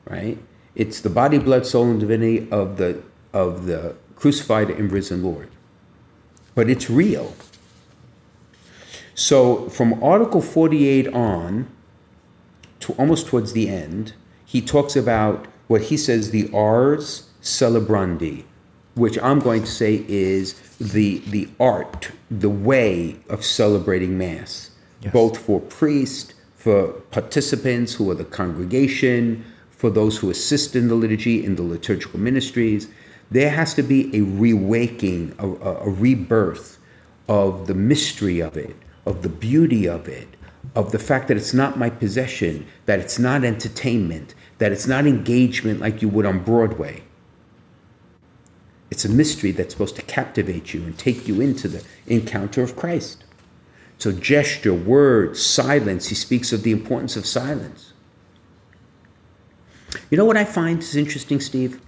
right? It's the body, blood, soul, and divinity of the of the crucified and risen Lord. But it's real. So from Article 48 on, to almost towards the end, he talks about what he says the ars celebrandi, which I'm going to say is the the art, the way of celebrating mass, Yes. both for priests, for participants who are the congregation, for those who assist in the liturgy in the liturgical ministries. There has to be a rewaking, a, a, a rebirth of the mystery of it, of the beauty of it, of the fact that it's not my possession, that it's not entertainment, that it's not engagement like you would on Broadway. It's a mystery that's supposed to captivate you and take you into the encounter of Christ. So, gesture, words, silence, he speaks of the importance of silence. You know what I find is interesting, Steve?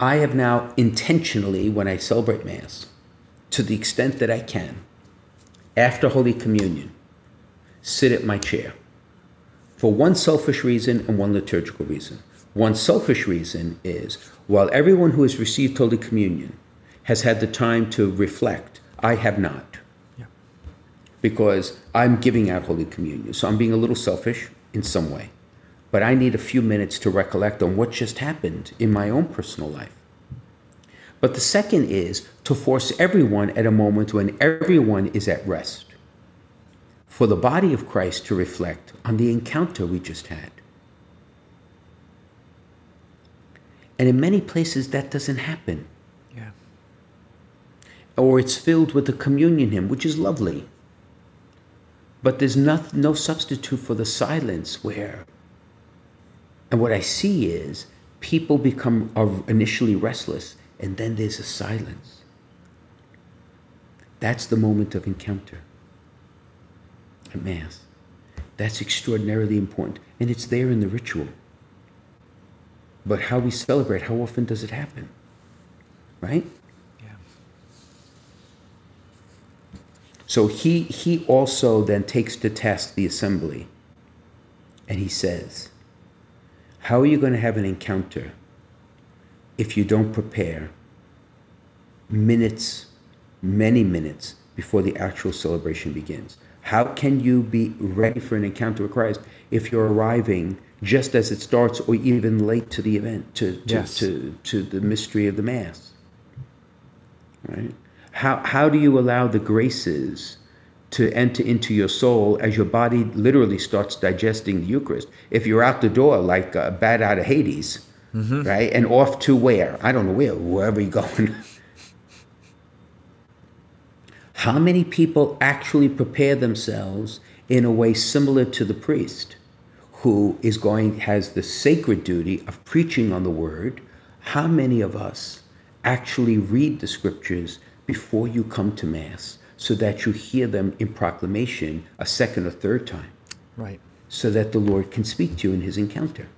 I have now intentionally, when I celebrate Mass, to the extent that I can, after Holy Communion, sit at my chair for one selfish reason and one liturgical reason. One selfish reason is while everyone who has received Holy Communion has had the time to reflect, I have not. Yeah. Because I'm giving out Holy Communion. So I'm being a little selfish in some way. But I need a few minutes to recollect on what just happened in my own personal life. But the second is to force everyone at a moment when everyone is at rest for the body of Christ to reflect on the encounter we just had. And in many places, that doesn't happen. Yeah. Or it's filled with the communion hymn, which is lovely. But there's no, no substitute for the silence where, and what I see is people become are initially restless, and then there's a silence. That's the moment of encounter at Mass. That's extraordinarily important. And it's there in the ritual. But how we celebrate, how often does it happen? Right? Yeah. So he, he also then takes to task the assembly and he says, How are you going to have an encounter if you don't prepare minutes, many minutes before the actual celebration begins? How can you be ready for an encounter with Christ if you're arriving just as it starts or even late to the event, to, to, Yes. to, to the mystery of the Mass? Right? How, how do you allow the graces to enter into your soul as your body literally starts digesting the Eucharist? If you're out the door like uh, a bat out of Hades, mm-hmm. right? And off to where? I don't know where, wherever you're going. [laughs] How many people actually prepare themselves in a way similar to the priest who is going has the sacred duty of preaching on the word? How many of us actually read the scriptures before you come to mass so that you hear them in proclamation a second or third time Right. so that the Lord can speak to you in his encounter?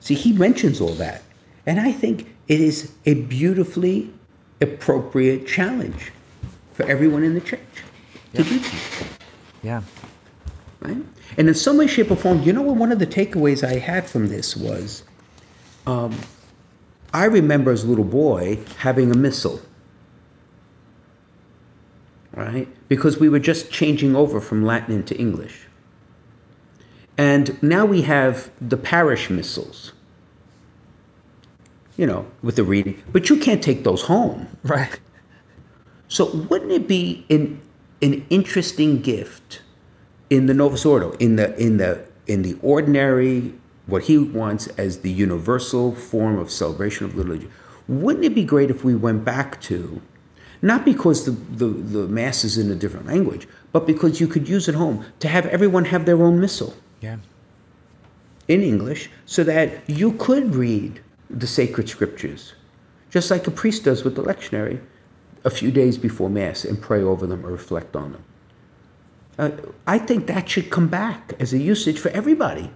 See, he mentions all that. And I think it is a beautifully appropriate challenge for everyone in the church to do that, Yeah. right? And in some way, shape, or form, you know what? One of the takeaways I had from this was um, I remember as a little boy having a missal, right? Because we were just changing over from Latin into English. And now we have the parish missals, you know, with the reading, but you can't take those home. [laughs] Right. So wouldn't it be an an interesting gift in the Novus Ordo, in the in the in the ordinary, what he wants as the universal form of celebration of liturgy? Wouldn't it be great if we went back to, not because the, the, the mass is in a different language, but because you could use it home to have everyone have their own missal Yeah. in English so that you could read the sacred scriptures, just like a priest does with the lectionary, a few days before Mass and pray over them or reflect on them. Uh, I think that should come back as a usage for everybody.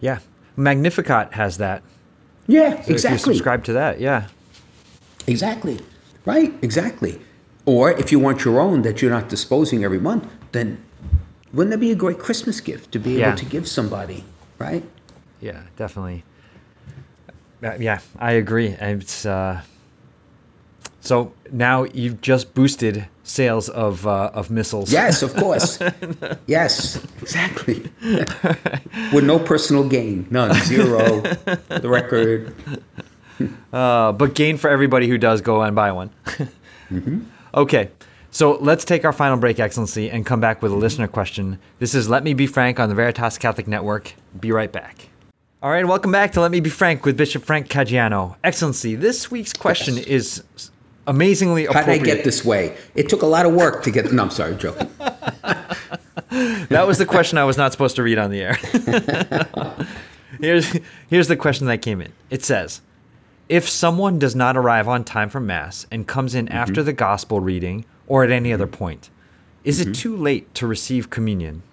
Yeah. Magnificat has that. Yeah, So If you subscribe to that, yeah. Exactly. Right, exactly. Or if you want your own that you're not disposing every month, then wouldn't that be a great Christmas gift to be able Yeah. to give somebody, right? Yeah, definitely. Uh, yeah, I agree. And It's uh, So now you've just boosted sales of uh, of missals. Yes, of [laughs] course. yes, exactly. With no personal gain, none, zero. the record. [laughs] Uh, but gain for everybody who does go and buy one. [laughs] mm-hmm. Okay. So let's take our final break, Excellency, and come back with a listener question. This is Let Me Be Frank on the Veritas Catholic Network. Be right back. All right, welcome back to Let Me Be Frank with Bishop Frank Caggiano. Excellency, this week's question yes. is amazingly How did I get this way? It took a lot of work to get. No, I'm sorry, joking. [laughs] that was the question I was not supposed to read on the air. here's here's the question that came in. It says, if someone does not arrive on time for mass and comes in mm-hmm. after the gospel reading or at any other mm-hmm. point. Is mm-hmm. it too late to receive communion?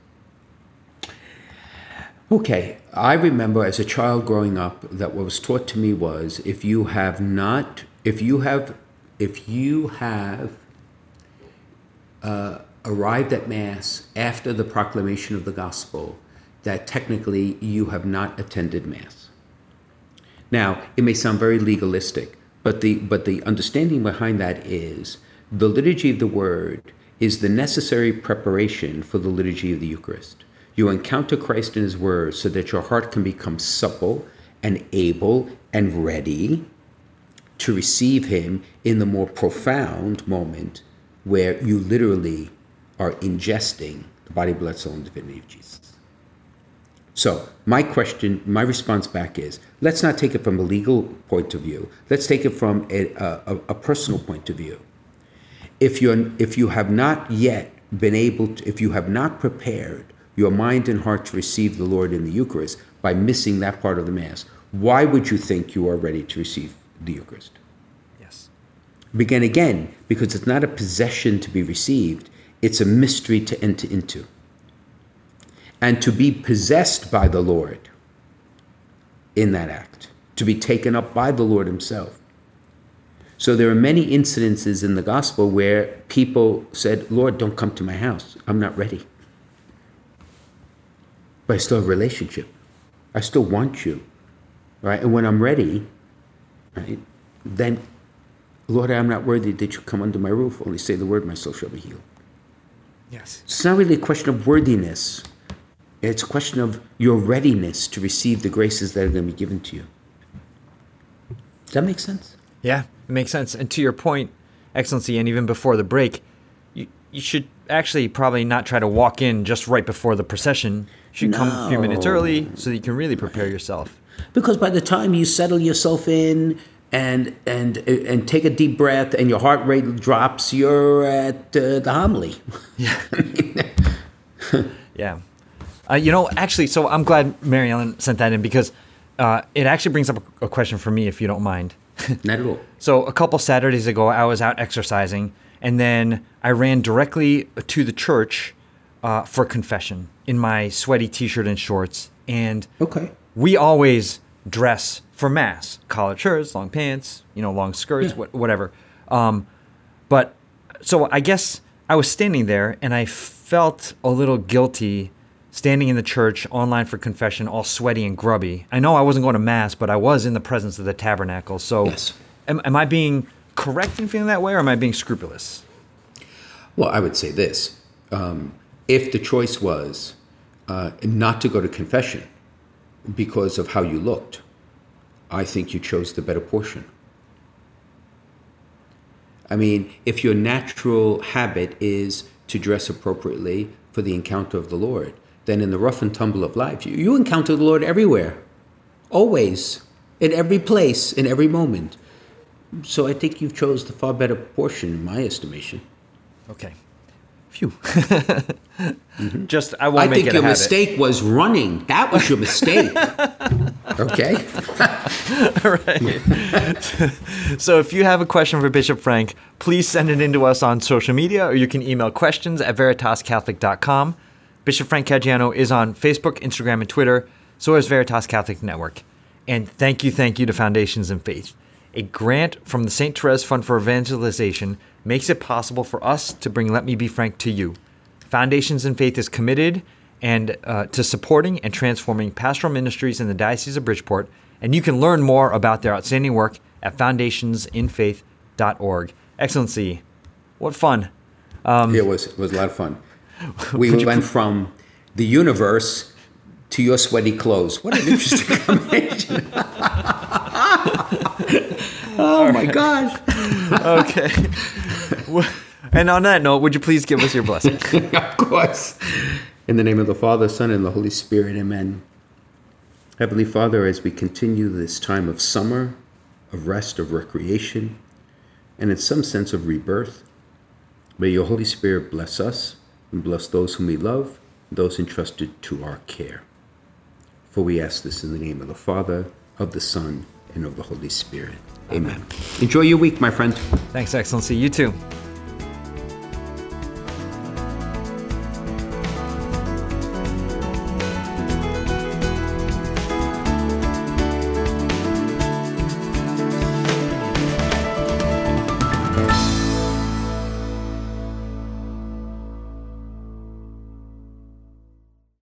Okay, I remember as a child growing up that what was taught to me was if you have not, if you have, if you have uh, arrived at Mass after the proclamation of the gospel, that technically you have not attended Mass. Now, it may sound very legalistic, but the but the understanding behind that is the liturgy of the word is the necessary preparation for the liturgy of the Eucharist. You encounter Christ in his word so that your heart can become supple and able and ready to receive him in the more profound moment where you literally are ingesting the body, blood, soul, and divinity of Jesus. So, my question, my response back is let's not take it from a legal point of view, let's take it from a, a, a personal point of view if you if you have not yet been able to, if you have not prepared your mind and heart to receive the Lord in the Eucharist by missing that part of the Mass, why would you think you are ready to receive the Eucharist? Yes. Begin again, because it's not a possession to be received, it's a mystery to enter into. And to be possessed by the Lord in that act, to be taken up by the Lord Himself, so there are many incidences in the gospel where people said, Lord, don't come to my house. I'm not ready. But I still have a relationship. I still want you. Right? And when I'm ready, right, then Lord, I am not worthy that you come under my roof. Only say the word, my soul shall be healed. Yes. It's not really a question of worthiness. It's a question of your readiness to receive the graces that are going to be given to you. Does that make sense? Yeah, it makes sense. And to your point, Excellency, and even before the break, you, you should actually probably not try to walk in just right before the procession. You should no. come a few minutes early so that you can really prepare yourself. Because by the time you settle yourself in and and and take a deep breath and your heart rate drops, you're at uh, the homily. Yeah. [laughs] yeah. Uh, you know, actually, so I'm glad Mary Ellen sent that in because uh, it actually brings up a, a question for me, if you don't mind. [laughs] Not at all. So a couple Saturdays ago, I was out exercising, and then I ran directly to the church uh, for confession in my sweaty T-shirt and shorts. And okay, we always dress for mass: collared shirts, long pants, you know, long skirts, yeah. wh- whatever. Um, but so I guess I was standing there, and I felt a little guilty standing in the church online for confession, all sweaty and grubby. I know I wasn't going to mass, but I was in the presence of the tabernacle. So, yes. am, am I being correct in feeling that way, or am I being scrupulous? Well, I would say this: um, if the choice was uh, not to go to confession because of how you looked, I think you chose the better portion. I mean, if your natural habit is to dress appropriately for the encounter of the Lord, then in the rough and tumble of life, you, you encounter the Lord everywhere, always, in every place, in every moment. So I think you've chose the far better portion, in my estimation. Okay. Phew. [laughs] mm-hmm. Just I won't I think your mistake was running. That was your mistake. [laughs] okay. [laughs] right. so if you have a question for Bishop Frank, please send it in to us on social media, or you can email questions at veritascatholic.com. Bishop Frank Caggiano is on Facebook, Instagram, and Twitter. So is Veritas Catholic Network. And thank you, thank you to Foundations in Faith. A grant from the St. Therese Fund for Evangelization makes it possible for us to bring Let Me Be Frank to you. Foundations in Faith is committed and uh, to supporting and transforming pastoral ministries in the Diocese of Bridgeport, and you can learn more about their outstanding work at foundationsinfaith.org. Excellency, what fun. Um, it was it was a lot of fun. We went from the universe to your sweaty clothes. What an interesting [laughs] combination. oh my gosh. Okay. and on that note, would you please give us your blessing? [laughs] of course. In the name of the Father, Son, and the Holy Spirit, amen. Heavenly Father, as we continue this time of summer, of rest, of recreation, and in some sense of rebirth, may your Holy Spirit bless us and bless those whom we love, those entrusted to our care. For we ask this in the name of the Father, of the Son, and of the Holy Spirit. Amen. Enjoy your week, my friend. Thanks, Excellency. You too.